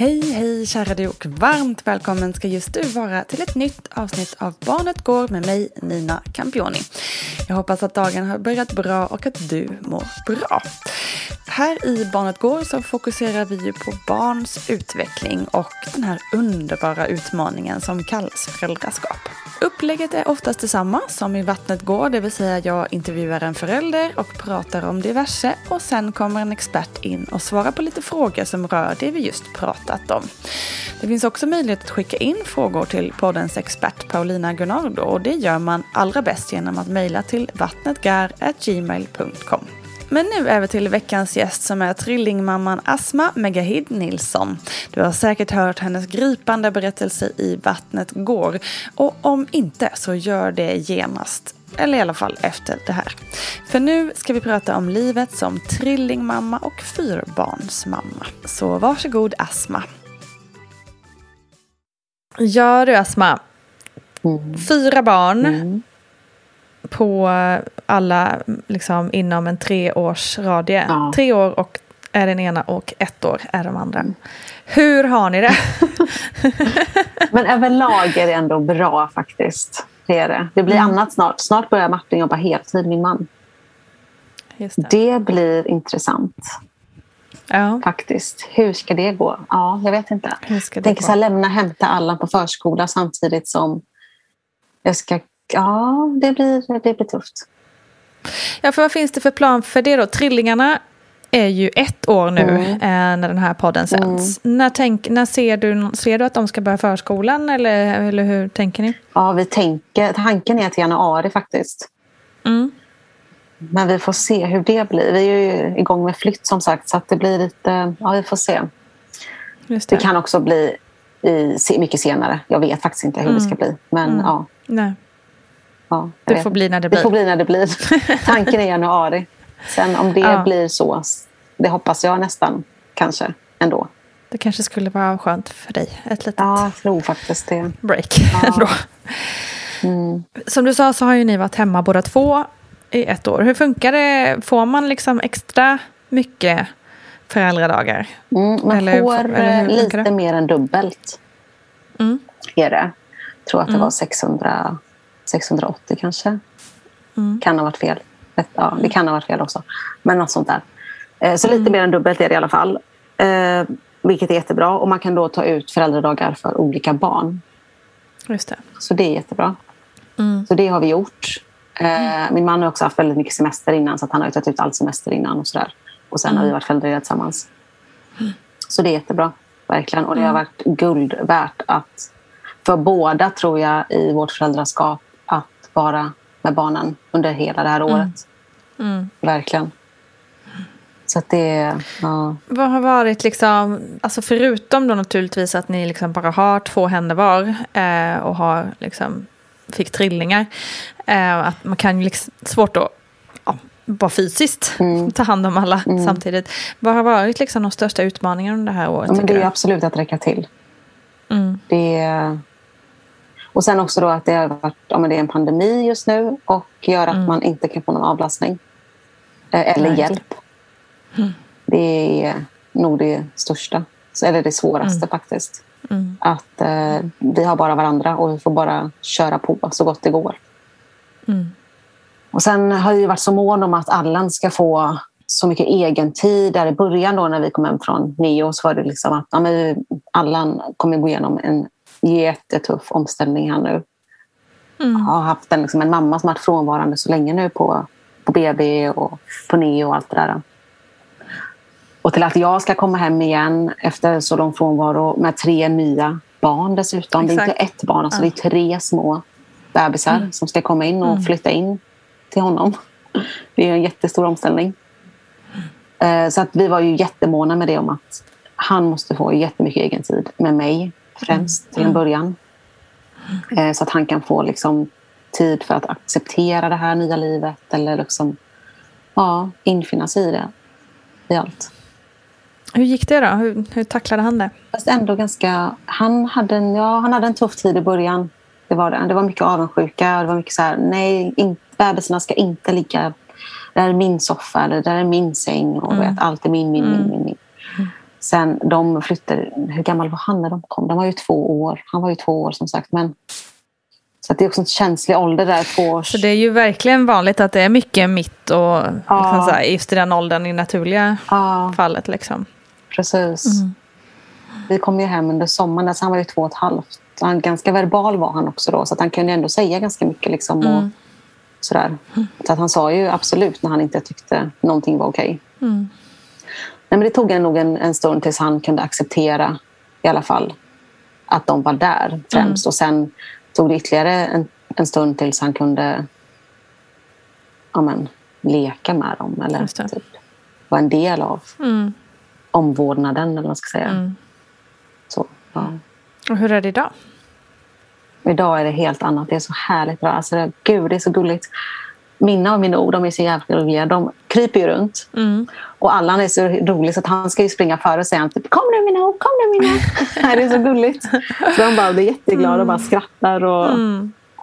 Hej, hej kära du och varmt välkommen ska just du vara till ett nytt avsnitt av Barnet Går med mig Nina Campioni. Jag hoppas att dagen har börjat bra och att du mår bra. Här i Barnet Går så fokuserar vi ju på barns utveckling och den här underbara utmaningen som kallas föräldraskap. Upplägget är oftast detsamma som i Vattnet går, det vill säga jag intervjuar en förälder och pratar om diverse och sen kommer en expert in och svarar på lite frågor som rör det vi just pratar pratat om. Det finns också möjlighet att skicka in frågor till poddens expert Paulina Gunnardo och det gör man allra bäst genom att mejla till vattnetgar.gmail.com. Men nu över till veckans gäst som är trillingmamman Asma Megahid Nilsson. Du har säkert hört hennes gripande berättelse i Vattnet går. Och om inte så gör det genast. Eller i alla fall efter det här. För nu ska vi prata om livet som trillingmamma och fyrbarnsmamma. Så varsågod Asma. Ja du Asma. Fyra barn. Mm. På alla liksom inom en treårsradie. Ja. Tre år och är den ena och ett år är de andra. Hur har ni det? Men överlag är det ändå bra faktiskt. Det är det. Det blir Mm. annat snart. Snart börjar Martin jobba heltid, min man. Just det. Det blir intressant Ja, faktiskt. Hur ska det gå? Ja, jag vet inte. hur ska Jag det tänker gå? så här, lämna hämta alla på förskola samtidigt som jag ska... Ja, det blir, det blir tufft. Ja, för vad finns det för plan för det då? Trillingarna är ju ett år nu Mm. eh, när den här podden sänds. När, tänk, när ser, du, ser du att de ska börja förskolan eller, eller hur tänker ni? Ja, vi tänker, tanken är till januari faktiskt. Mm. Men vi får se hur det blir. Vi är ju igång med flytt som sagt så att det blir lite... Ja, vi får se. Just det. Det kan också bli i, mycket senare. Jag vet faktiskt inte hur det ska bli. Men Mm. ja, Nej, ja, det får bli när det det får blir. bli när det blir. Tanken är januari. Sen om det Ja. blir så, det hoppas jag nästan kanske ändå. Det kanske skulle vara skönt för dig. Ett litet Ja, jag tror faktiskt det. break Ja. ändå. Mm. Som du sa så har ju ni varit hemma båda två i ett år. Hur funkar det? Får man liksom extra mycket föräldradagar? Mm, man Eller- får eller eh, lite det? mer än dubbelt. Mm. Är det. Jag tror att det Mm. var 600, 680 kanske. Kan ha varit fel. Ja, det kan ha varit fel också. Men något sånt där. Eh, Så lite mer än dubbelt är det i alla fall. Eh, vilket är jättebra. Och man kan då ta ut föräldradagar för olika barn. Just det. Så det är jättebra. Så det har vi gjort. Eh, min man har också haft väldigt mycket semester innan så han har tagit ut all semester innan och sådär. Och sen har vi varit föräldralediga tillsammans. Så det är jättebra, verkligen. Och det har varit guld värt att för båda tror jag i vårt föräldraskap att vara med barnen under hela det här året. Verkligen. Så att det, ja. Vad har varit liksom, alltså förutom då naturligtvis att ni liksom bara har två händer var eh, och har liksom, fick trillingar. Eh, att man kan ju liksom, svårt att ja, bara fysiskt ta hand om alla samtidigt. Vad har varit liksom de största utmaningarna under det här året? Ja, men det är du? absolut att räcka till. Mm. Det är... Och sen också då att det, har varit, ja, det är en pandemi just nu och gör att man inte kan få någon avlastning. Eh, Eller Nej, just det. hjälp. Det är nog det största. Eller det svåraste faktiskt. Att eh, vi har bara varandra och vi får bara köra på så gott det går. Och sen har jag varit så mån om att Allan ska få så mycket egen tid. Där i början då när vi kom hem från Neo så var det liksom att ja, men Allan kommer gå igenom en jättetuff omställning här nu. Jag har haft en, liksom, en mamma som varit frånvarande så länge nu på, på BB och på Neo och allt det där. Och till att jag ska komma hem igen efter så lång frånvaro med tre nya barn dessutom. Det är Exakt. inte ett barn, alltså det är tre små bebisar som ska komma in och flytta in till honom. Det är en jättestor omställning. Eh, Så att vi var ju jättemåna med det om att han måste få jättemycket egen tid med mig främst till en början. Eh, Så att han kan få liksom tid för att acceptera det här nya livet eller liksom, ja, infinna sig i det. I allt. Hur gick det då? Hur, hur tacklade han det? Fast ändå ganska... Han hade, en, ja, han hade en tuff tid i början. Det var det. Det var mycket avundsjuka. Det var mycket så här, nej, in, bebisarna ska inte ligga... Det här är min soffa eller det här är min säng. Och vet, allt är min, min, min, min, min. Sen de flyttade... Hur gammal var han när de kom? De var ju två år. Han var ju två år som sagt. Men, så att det är också en känslig ålder där. Två års... Så det är ju verkligen vanligt att det är mycket mitt och liksom så här, just i den åldern i naturliga Ja. fallet. Liksom. Precis. Vi kom ju hem under sommaren, alltså han var ju två och ett halvt. Han, ganska verbal var han också då, så att han kunde ändå säga ganska mycket. Liksom, och sådär. Så att han sa ju absolut när han inte tyckte någonting var okej. Nej, men det tog nog en, en stund tills han kunde acceptera i alla fall att de var där främst. Och sen tog det ytterligare en, en stund tills han kunde ja, men, leka med dem eller typ, vara en del av omvårdnaden eller vad man ska säga. Så, ja. Och hur är det idag? Idag är det helt annat. Det är så härligt bra. Alltså, det, gud, det är så gulligt. Mina och Minor, de är så jävla roliga. De kryper ju runt. Och Allan är så rolig så att han ska ju springa före och säga typ, Kom nu Minor, kom nu Minor. det är så gulligt. Så de bara blir jätteglada och bara skrattar. Och,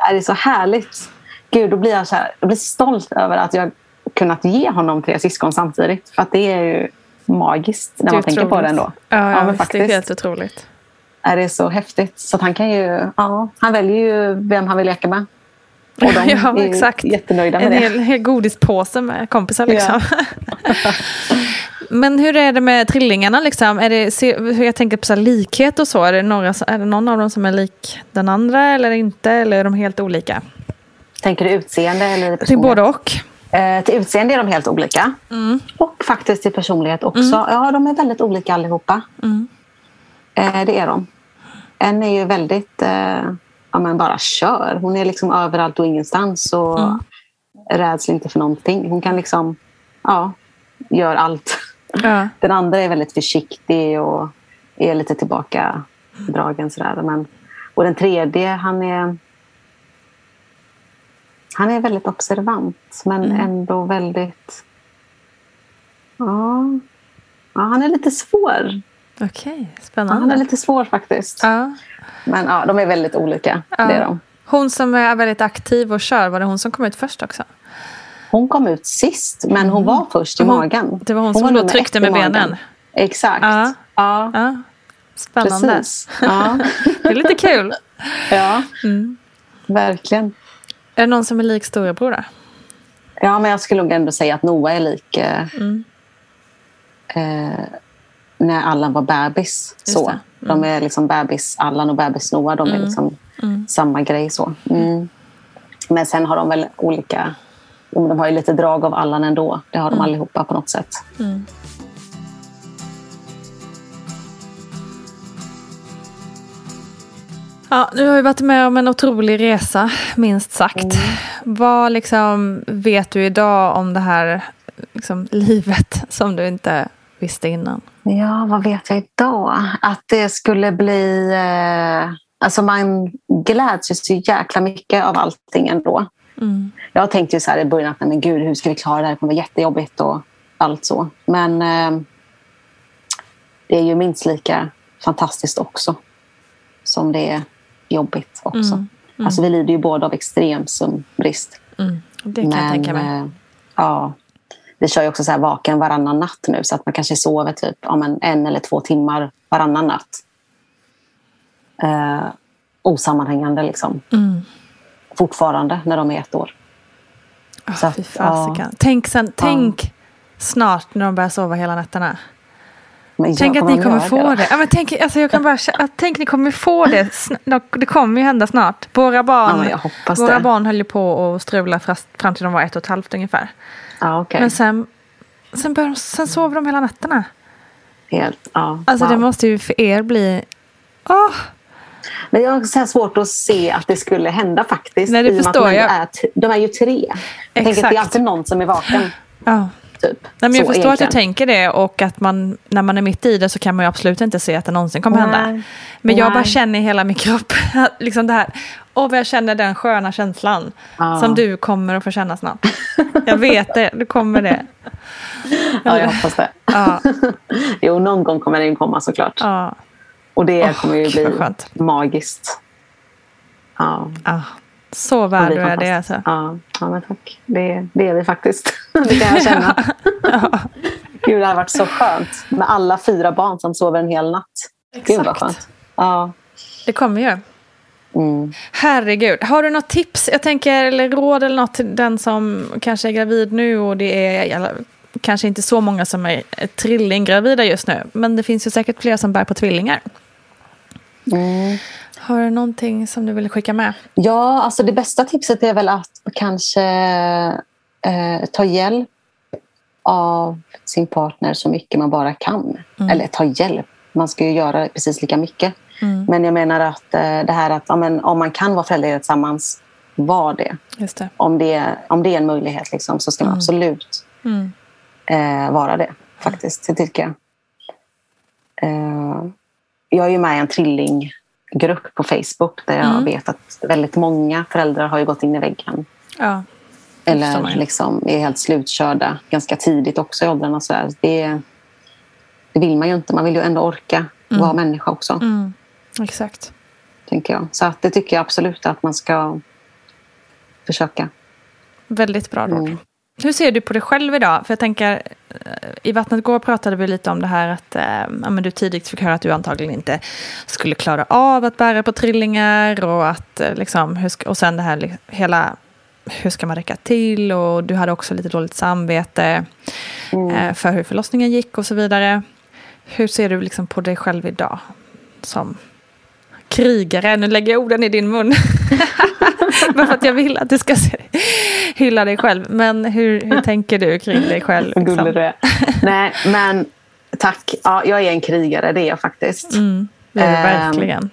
Det är så härligt. Gud, då blir jag så, här, jag blir stolt över att jag kunnat ge honom tre syskon samtidigt. För att det är ju magiskt när är man tänker på otroligt. det ändå. Ja, ja, men visst, det är helt otroligt. är det så häftigt. Så han kan ju, ja, han väljer ju vem han vill leka med. Och de ja, är exakt. jättenöjda med en det. hel, hel godispåse med kompisar liksom. Men hur är det med trillingarna? Liksom? Är det, se- hur jag tänker på så här likhet och så. Är det, några, är det någon av dem som är lik den andra eller inte? Eller är de helt olika? Tänker du utseende eller Till både och. Eh, till utseende är de helt olika. Och faktiskt till personlighet också. Ja, de är väldigt olika allihopa. Eh, det är de. En är ju väldigt, eh, ja men bara kör. Hon är liksom överallt och ingenstans och räds inte för någonting. Hon kan liksom, ja, gör allt. Ja. Den andra är väldigt försiktig och är lite tillbakadragen. Sådär. Men, och den tredje, han är, han är väldigt observant men ändå väldigt... Ja, ja, han är lite svår. Okej, Ja, spännande. han är lite svår faktiskt. Ja. Men ja, de är väldigt olika. Ja. Det är de. Hon som är väldigt aktiv och kör, var det hon som kom ut först också? Hon kom ut sist, men hon var först i Hon- magen. det var hon som då nummer tryckte med benen. Exakt. Ja. Ja, Ja. Spännande. precis. Ja. Det är lite kul. Ja, Mm. verkligen. Är det någon som är lik storebror då? Ja, men jag skulle nog ändå säga att Noah är lik eh, eh, när Allan var bebis. Så. det. De är liksom bebis Allan och bebis Noah. De är liksom samma grej. så. Mm. Men sen har de väl olika... De har ju lite drag av Allan ändå. Det har de allihopa på något sätt. Ja, du har ju varit med om en otrolig resa, minst sagt. Vad liksom vet du idag om det här liksom, livet som du inte visste innan? Ja, vad vet jag idag? Att det skulle bli... Eh, alltså man gläds ju så jäkla mycket av allting ändå. Jag tänkte ju så här i början att men gud, hur ska vi klara det här? Det kommer vara jättejobbigt och allt så. Men eh, det är ju minst lika fantastiskt också som det är jobbigt också. Alltså vi lider ju båda av extrem sömnbrist. Det kan jag tänka mig. eh, ja, vi kör ju också så här vaken varannan natt nu så att man kanske sover typ ja, men en eller två timmar varannan natt. Eh, osammanhängande liksom. Mm. Fortfarande när de är ett år. Så att, fasiken. Tänk, sen, tänk snart när de börjar sova hela nätterna. Men Tänk att ni kommer få då. det. Ja, men tänk, alltså jag kan bara, tänk ni kommer få det. Det kommer ju hända snart. Våra barn, Ja, våra det. barn höll ju på att strula fram till de var ett och ett halvt ungefär. Ja, okej. Men sen, sen, de, sen sover de hela nätterna. Helt, ja, Alltså wow. det måste ju för er bli... Åh, Men jag har så svårt att se att det skulle hända faktiskt. Nej, det förstår jag. Är, de är ju tre. Jag tänker att det Exakt. är alltid någon som är vaken. ja. Typ. Nej, men jag Så förstår att du egentligen. tänker det och att man, när man är mitt i det så kan man ju absolut inte se att det någonsin kommer hända. Nej. Men jag bara känner i hela min kropp, liksom det här, och jag känner den sköna känslan Ja. som du kommer att få känna snart. Jag vet det, du kommer det. Ja, jag hoppas det. Ja, Jo, någon gång kommer den komma såklart. ja, Och det Åh, kommer ju bli vad magiskt. Ja. Så värd du är det alltså. Ja, ja men tack. Det, det är vi faktiskt. Det kan jag känna. Gud, det har varit så skönt med alla fyra barn som sover en hel natt. Gud, vad Exakt. skönt. Ja. Det kommer ju. Mm. Herregud, har du något tips, jag tänker, eller råd eller något till den som kanske är gravid nu och det är eller, kanske inte så många som är trillinggravida just nu, men det finns ju säkert fler som bär på tvillingar. Mm. Har du någonting som du vill skicka med? Ja, alltså det bästa tipset är väl att kanske eh, ta hjälp av sin partner så mycket man bara kan. Eller ta hjälp, man ska ju göra precis lika mycket. Men jag menar att eh, det här att ja, men, om man kan vara föräldralediga tillsammans, var det. Just det. Om det, om det är en möjlighet liksom, så ska man absolut Mm. eh, vara det. Faktiskt, det tycker jag. Eh, jag är ju med i en trillinggrupp på Facebook där jag vet att väldigt många föräldrar har ju gått in i väggen. Ja, Eller liksom är helt slutkörda ganska tidigt också i åldrarna. Så här. Det, det vill man ju inte. Man vill ju ändå orka vara människa också. mm. exakt. Tänker jag. Så att det tycker jag absolut att man ska försöka. Väldigt bra råd. Mm. Hur ser du på dig själv idag? För jag tänker, eh, i Vattnet går pratade vi lite om det här att eh, ja, men du tidigt fick höra att du antagligen inte skulle klara av att bära på trillingar och att eh, liksom, och sen det här hela hur ska man räcka till och du hade också lite dåligt samvete eh, för hur förlossningen gick och så vidare. Hur ser du liksom på dig själv idag som krigare? Nu lägger jag orden i din mun. Bara för att jag vill att du ska se, hylla dig själv. Men hur, hur tänker du kring dig själv? Liksom? gullig du är. Nej, men tack. Ja, jag är en krigare, det är jag faktiskt. Mm, det är det Ehm, verkligen.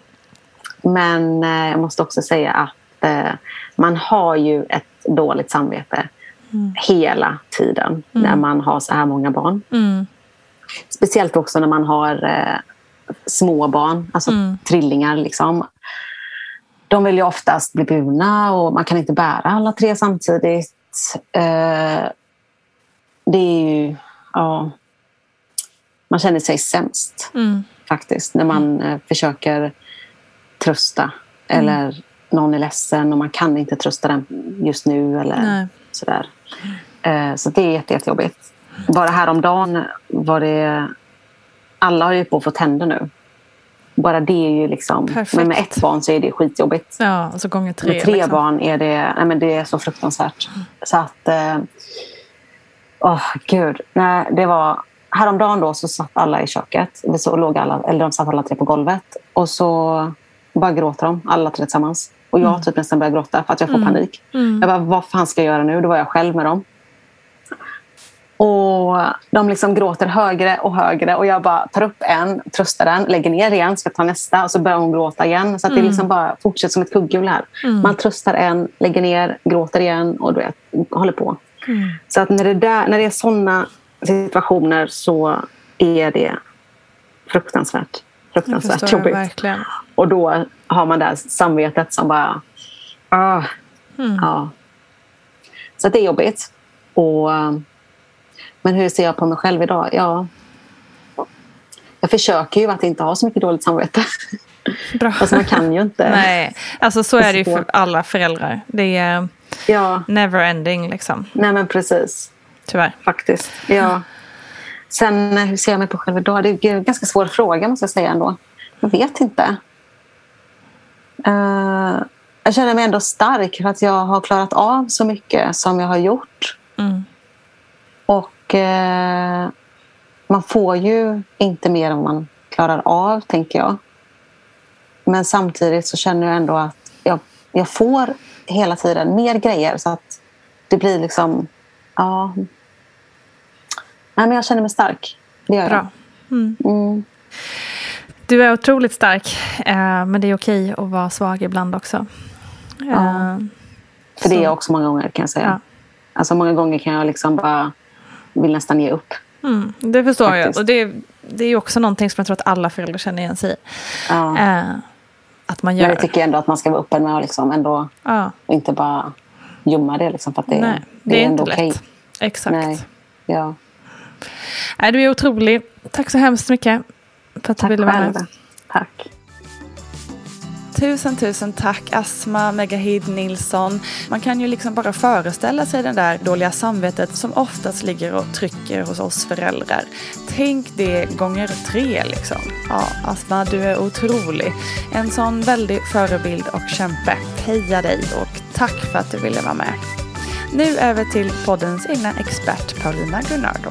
Men eh, jag måste också säga att eh, man har ju ett dåligt samvete hela tiden när man har så här många barn. Mm, Speciellt också när man har eh, små barn, alltså trillingar. Liksom. De vill ju oftast bli burna och man kan inte bära alla tre samtidigt. Eh, det är ju... Ja, man känner sig sämst mm, faktiskt när man eh, försöker trösta eller någon är ledsen och man kan inte trösta den just nu eller Nej. sådär. Eh, så det är jätte, jättejobbigt. Bara häromdagen var det... Alla har ju på att få tänder nu. Bara det är ju liksom... Perfekt. Men med ett barn så är det skitjobbigt. Ja, och så gånger tre. Med tre liksom. barn är det, nej men det är så fruktansvärt. Så att... eh, Åh, gud. Nej, det var... Häromdagen då så satt alla i köket. Vi så låg alla, eller de satt alla tre på golvet. Och så bara gråter de, alla tre tillsammans. Och jag typ nästan börjar gråta för att jag får panik. Jag bara, vad fan ska jag göra nu? Då var jag själv med dem. Och de liksom gråter högre och högre. Och jag bara tar upp en, tröstar den, lägger ner igen, ska ta nästa. Och så börjar hon gråta igen. Så att det liksom bara fortsätter som ett kugghjul här. Man tröstar en, lägger ner, gråter igen och du vet, håller på. Så att när det, där, när det är såna situationer så är det fruktansvärt, fruktansvärt jobbigt. verkligen. Och då har man det här samvetet som bara... Ah, ja. Så det är jobbigt. Och, men hur ser jag på mig själv idag? Ja, jag försöker ju att inte ha så mycket dåligt samvete. Bra. Fast man kan ju inte. Nej, alltså så är det ju för alla föräldrar. Det är Ja, never ending liksom. nej men precis. Tyvärr. Faktiskt. Ja. Sen eh, hur ser jag mig på själv idag? Det är en ganska svår fråga måste jag säga ändå. Jag vet inte. Eh, jag känner mig ändå stark för att jag har klarat av så mycket som jag har gjort. Mm. Och eh, man får ju inte mer än man klarar av, tänker jag. Men samtidigt så känner jag ändå att jag, jag får hela tiden mer grejer så att det blir liksom... Ja. Nej, men jag känner mig stark. Det gör Bra. jag. Mm. Du är otroligt stark, eh, men det är okej att vara svag ibland också. Eh, För det är jag också många gånger kan jag säga. Ja. Alltså många gånger kan jag liksom bara vill nästan ge upp. mm, det förstår Faktiskt. jag. Och det, det är också någonting som jag tror att alla föräldrar känner igen sig i. Ja. Eh, att man Men gör. jag tycker ändå att man ska vara öppen med att liksom ändå ja, och inte bara gömma det. Liksom, för att det, nej, det, det är ändå inte lätt. Exakt. Nej. Ja. Nej, du är otrolig. Tack så hemskt mycket för att du ville vara med. Tack. Tusen, tusen tack Asma Megahid Nilsson. Man kan ju liksom bara föreställa sig det där dåliga samvetet som oftast ligger och trycker hos oss föräldrar. Tänk det gånger tre liksom. Ja, Asma, du är otrolig. En sån väldig förebild och kämpe. Heja dig och tack för att du ville vara med. Nu över till poddens egna expert Paulina Gunnardo.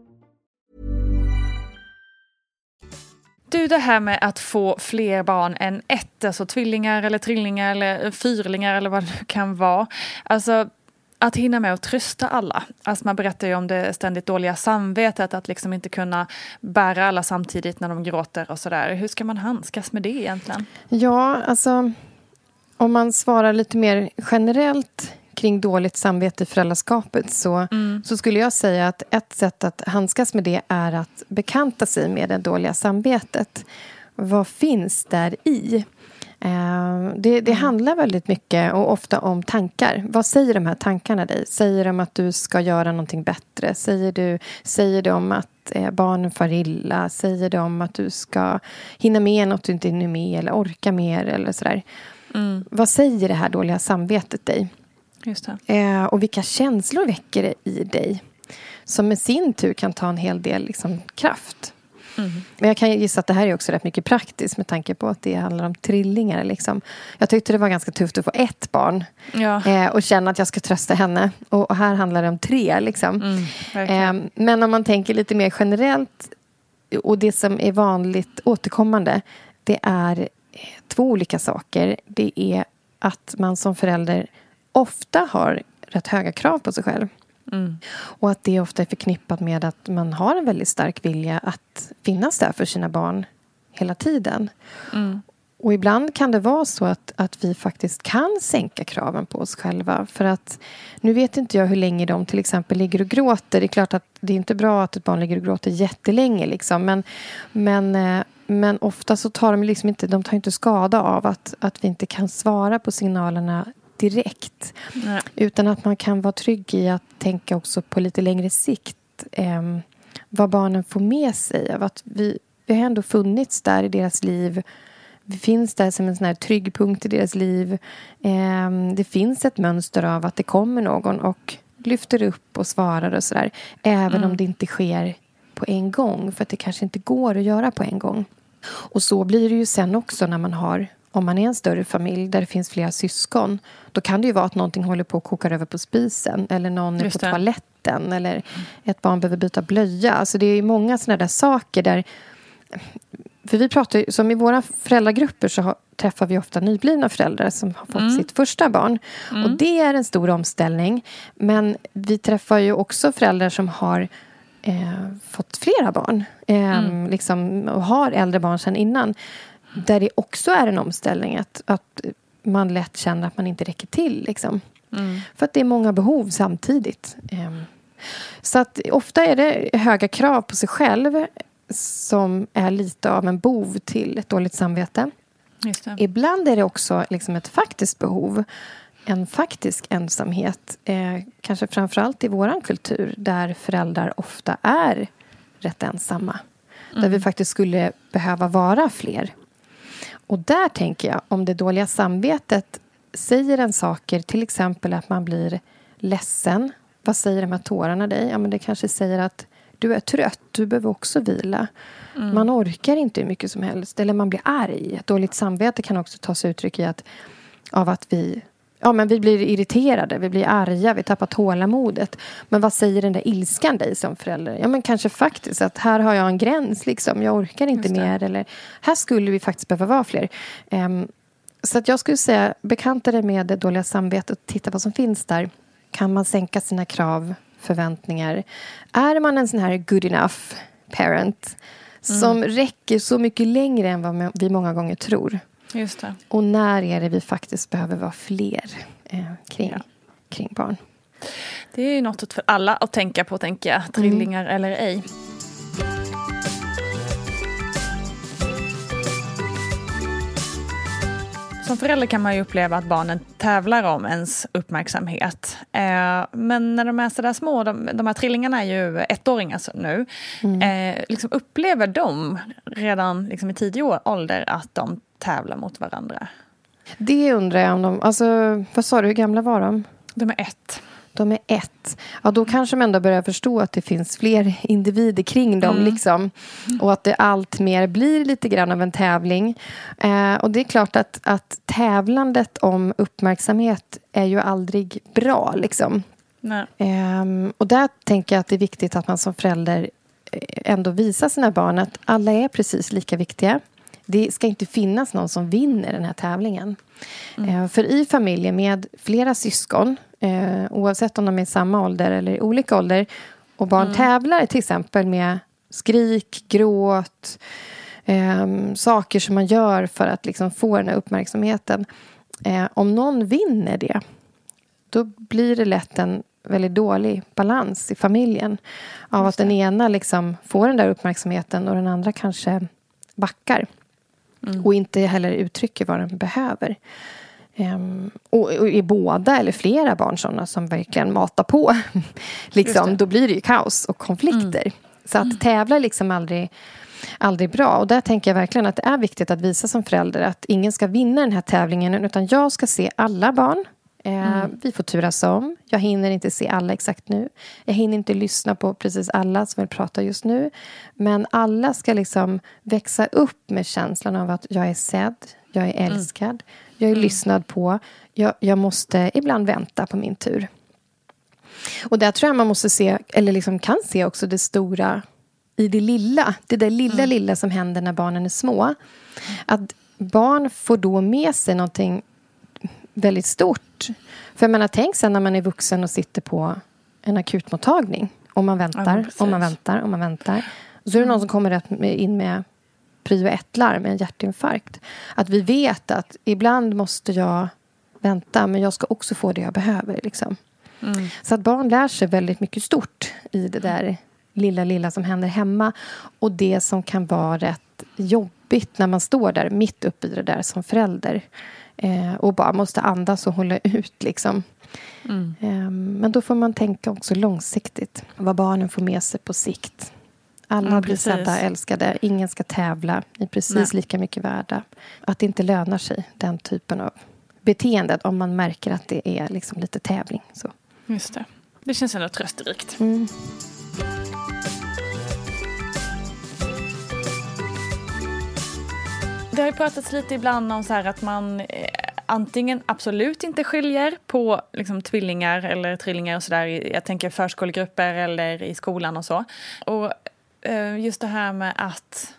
Du, det här med att få fler barn än ett, alltså tvillingar eller trillingar eller fyrlingar eller vad det kan vara. Alltså att hinna med att trösta alla. Alltså man berättar ju om det ständigt dåliga samvetet, att liksom inte kunna bära alla samtidigt när de gråter och sådär. Hur ska man handskas med det egentligen? Ja, alltså om man svarar lite mer generellt kring dåligt samvete i föräldraskapet så, mm. så skulle jag säga att ett sätt att handskas med det är att bekanta sig med det dåliga samvetet. Vad finns där i? Eh, det, det, mm. handlar väldigt mycket och ofta om tankar. Vad säger de här tankarna dig? Säger de att du ska göra någonting bättre? Säger, du, säger de att eh, barnen far illa? Säger de att du ska hinna med något du inte hinner med eller orka mer? Eller sådär. Mm. Vad säger det här dåliga samvetet dig? Eh, och vilka känslor väcker det i dig? Som med sin tur kan ta en hel del liksom, kraft. Mm. Men jag kan gissa att det här är också rätt mycket praktiskt med tanke på att det handlar om trillingar. Liksom. Jag tyckte det var ganska tufft att få ett barn ja. eh, och känna att jag ska trösta henne. Och, och här handlar det om tre. Liksom. Mm, eh, men om man tänker lite mer generellt och det som är vanligt återkommande det är eh, två olika saker. Det är att man som förälder ofta har rätt höga krav på sig själv. Mm. Och att det ofta är förknippat med att man har en väldigt stark vilja att finnas där för sina barn hela tiden. Mm. Och ibland kan det vara så att, att vi faktiskt kan sänka kraven på oss själva. För att nu vet inte jag hur länge de till exempel ligger och gråter. Det är klart att det är inte bra att ett barn ligger och gråter jättelänge. Liksom. Men, men, eh, men ofta så tar de liksom inte, de tar inte skada av att, att vi inte kan svara på signalerna direkt. Nej. Utan att man kan vara trygg i att tänka också på lite längre sikt eh, vad barnen får med sig av att vi, vi har ändå funnits där i deras liv. Vi finns där som en sån här trygg punkt i deras liv. Eh, det finns ett mönster av att det kommer någon och lyfter upp och svarar och sådär. Även mm. om det inte sker på en gång, för att det kanske inte går att göra på en gång. Och så blir det ju sen också när man har om man är en större familj där det finns flera syskon då kan det ju vara att någonting håller på att koka över på spisen eller någon är på toaletten eller ett barn behöver byta blöja. Alltså det är många sådana där saker där... För vi pratar som i våra föräldragrupper så har, träffar vi ofta nyblivna föräldrar som har fått mm. sitt första barn. Mm. Och det är en stor omställning. Men vi träffar ju också föräldrar som har eh, fått flera barn. Eh, mm. liksom, och har äldre barn sedan innan. Där det också är en omställning. Att, att man lätt känner att man inte räcker till. Liksom. Mm. För att det är många behov samtidigt. Ehm, så att ofta är det höga krav på sig själv som är lite av en bov till ett dåligt samvete. Ibland är det också liksom ett faktiskt behov. En faktisk ensamhet. Eh, kanske framförallt i vår kultur där föräldrar ofta är rätt ensamma. Mm. Där vi faktiskt skulle behöva vara fler. Och där tänker jag, om det dåliga samvetet säger en saker, till exempel att man blir ledsen. Vad säger de här tårarna dig? Ja, men det kanske säger att du är trött, du behöver också vila. Mm. Man orkar inte hur mycket som helst. Eller man blir arg. Ett dåligt samvete kan också ta sig uttryck i att, av att vi ja, men vi blir irriterade, vi blir arga, vi tappar tålamodet. Men vad säger den där ilskan dig som förälder? Ja, men kanske faktiskt att här har jag en gräns, liksom. jag orkar inte mer. Eller här skulle vi faktiskt behöva vara fler. Um, så att jag skulle säga, bekanta dig med det dåliga samvetet och titta vad som finns där. Kan man sänka sina krav, förväntningar? Är man en sån här good enough parent mm. som räcker så mycket längre än vad vi många gånger tror? Just det. Och när är det vi faktiskt behöver vara fler eh, kring, ja. kring barn? Det är något för alla att tänka på, tänker jag. Trillingar mm. eller ej. som förälder kan man ju uppleva att barnen tävlar om ens uppmärksamhet. Eh, men när de är sådär små, de, de här trillingarna är ju ettåringar nu. Mm. Eh, liksom upplever de redan liksom i tidig ålder att de tävlar mot varandra? Det undrar jag om de... Alltså, vad sa du, hur gamla var de? De är ett de är ett. Ja, då kanske man ändå börjar förstå att det finns fler individer kring dem. Mm. Liksom. Och att det allt mer blir lite grann av en tävling. Eh, och det är klart att, att tävlandet om uppmärksamhet är ju aldrig bra. Liksom. Eh, och där tänker jag att det är viktigt att man som förälder eh, ändå visar sina barn att alla är precis lika viktiga. Det ska inte finnas någon som vinner den här tävlingen. Mm. För i familjer med flera syskon eh, oavsett om de är i samma ålder eller i olika ålder och barn mm. tävlar till exempel med skrik, gråt eh, saker som man gör för att liksom få den här uppmärksamheten. Eh, om någon vinner det då blir det lätt en väldigt dålig balans i familjen. Av att den ena liksom får den där uppmärksamheten och den andra kanske backar. Mm. Och inte heller uttrycker vad den behöver. Um, och, och är båda eller flera barn sådana som verkligen matar på, liksom, då blir det ju kaos och konflikter. Mm. Så att mm. tävla är liksom aldrig, aldrig bra. Och där tänker jag verkligen att det är viktigt att visa som förälder att ingen ska vinna den här tävlingen utan jag ska se alla barn. Eh, mm. Vi får turas om. Jag hinner inte se alla exakt nu. Jag hinner inte lyssna på precis alla som vill prata just nu. Men alla ska liksom växa upp med känslan av att jag är sedd, jag är mm. älskad, mm. Jag är mm. lyssnad på. Jag, jag, måste ibland vänta på min tur. Och där tror jag man måste se, eller liksom kan se också det stora i det lilla. Det där lilla, mm. lilla som händer när barnen är små. Att barn får då med sig någonting väldigt stort. För jag menar, tänk sen när man är vuxen och sitter på en akutmottagning. Och man väntar, ja, och man väntar, och man väntar. Och så är det någon som kommer in med prio ett-larm, en hjärtinfarkt. Att vi vet att ibland måste jag vänta men jag ska också få det jag behöver. Liksom. Mm. Så att barn lär sig väldigt mycket stort i det där lilla, lilla som händer hemma. Och det som kan vara rätt jobbigt när man står där mitt uppe i det där som förälder. Eh, och bara måste andas och hålla ut. Liksom. Mm. Eh, men då får man tänka också långsiktigt. Vad barnen får med sig på sikt. Alla ja, blir sedda, älskade. Ingen ska tävla. Ni är precis Nej. lika mycket värda. Att det inte lönar sig, den typen av beteende om man märker att det är liksom lite tävling. Så. Just det. Det känns ändå trösterikt. Mm. Det har ju pratats lite ibland om så att man eh, antingen absolut inte skiljer på liksom, tvillingar eller trillingar och sådär. Jag tänker förskolegrupper eller i skolan och så. Och Eh, just det här med att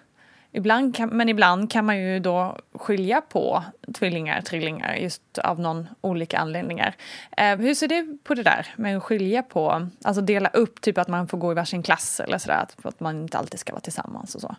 Ibland kan, men ibland kan man ju då skilja på tvillingar, trillingar just av någon olika anledningar. Eh, hur ser du på det där med att skilja på, alltså dela upp, typ att man får gå i varsin klass eller sådär, att man inte alltid ska vara tillsammans och så?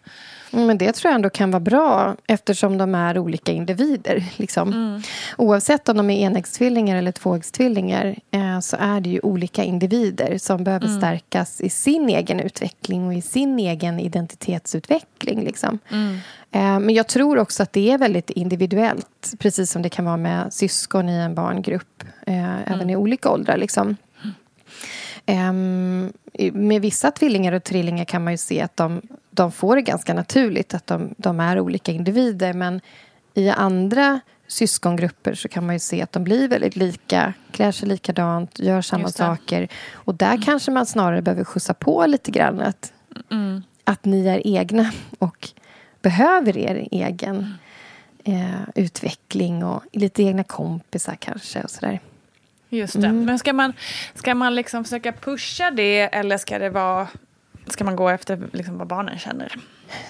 Mm, men det tror jag ändå kan vara bra eftersom de är olika individer. Liksom. Mm. Oavsett om de är enäggstvillingar eller tvåäggstvillingar eh, så är det ju olika individer som behöver mm. stärkas i sin egen utveckling och i sin egen identitetsutveckling. Liksom. Mm. Eh, men jag tror också att det är väldigt individuellt precis som det kan vara med syskon i en barngrupp, mm. även i olika åldrar. Liksom. Um, med vissa tvillingar och trillingar kan man ju se att de, de får det ganska naturligt att de, de, är olika individer men i andra syskongrupper så kan man ju se att de blir väldigt lika, klär sig likadant, gör samma saker. Och där mm. kanske man snarare behöver skjutsa på lite grann att, mm. att ni är egna och behöver er egen eh, utveckling och lite egna kompisar kanske och sådär. Just det. Mm. Men ska man, ska man liksom försöka pusha det eller ska det vara Ska man gå efter liksom vad barnen känner?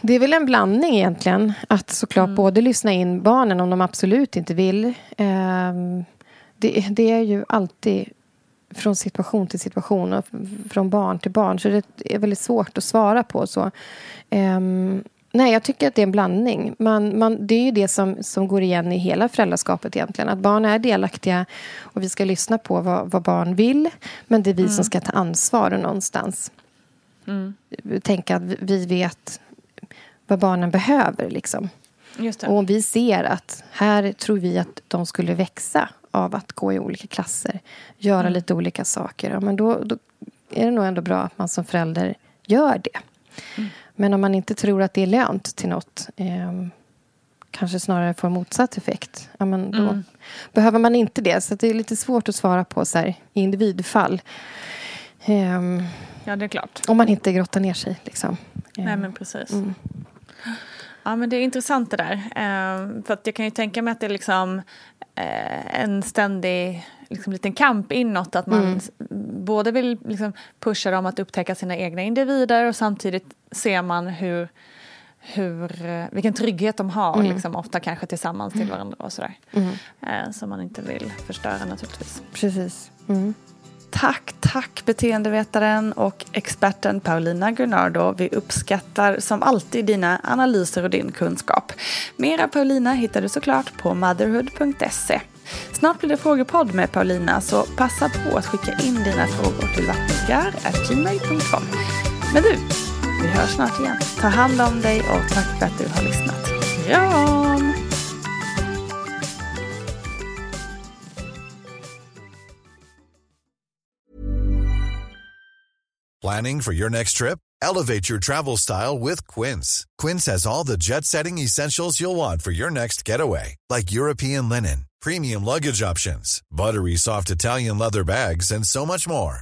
Det är väl en blandning egentligen. Att såklart mm. både lyssna in barnen om de absolut inte vill. Eh, det, det, är ju alltid från situation till situation och från barn till barn. Så det är väldigt svårt att svara på. så. Eh, Nej, jag tycker att det är en blandning. Man, man, det är ju det som, som går igen i hela föräldraskapet egentligen. Att barn är delaktiga och vi ska lyssna på vad, vad barn vill. Men det är vi mm. som ska ta ansvar någonstans. Mm. Tänka att vi vet vad barnen behöver. Liksom. Och om vi ser att här tror vi att de skulle växa av att gå i olika klasser, göra mm. lite olika saker, ja, men då, då, är det nog ändå bra att man som förälder gör det. Mm. Men om man inte tror att det är lönt till något eh, kanske snarare får motsatt effekt. Ja, men då mm. behöver man inte det. Så det är lite svårt att svara på så här, i individfall. Um, ja, det är klart. Om man inte grottar ner sig. Liksom. Nej, men precis. Mm. Ja, men det är intressant det där. Um, för att jag kan ju tänka mig att det är liksom uh, en ständig liksom, liten kamp inåt. Att man mm. både vill liksom, pusha dem att upptäcka sina egna individer och samtidigt ser man hur hur, eh, vilken trygghet de har, mm. liksom, ofta kanske tillsammans till mm. varandra och sådär. Mm. Eh, som man inte vill förstöra naturligtvis. Precis. Mm. Tack, tack beteendevetaren och experten Paulina Gunnardo. Vi uppskattar som alltid dina analyser och din kunskap. Mera Paulina hittar du såklart på motherhood.se. Snart blir det frågepodd med Paulina så passa på att skicka in dina frågor till vattentgar.gmail.com. Men du, vi hörs snart igen. Ta hand om dig och tack för att du har lyssnat. Kram! Planning for your next trip? Elevate your travel style with Quince. Quince has all the jet-setting essentials you'll want for your next getaway. Like European linen, premium luggage options, buttery soft Italian leather bags and so much more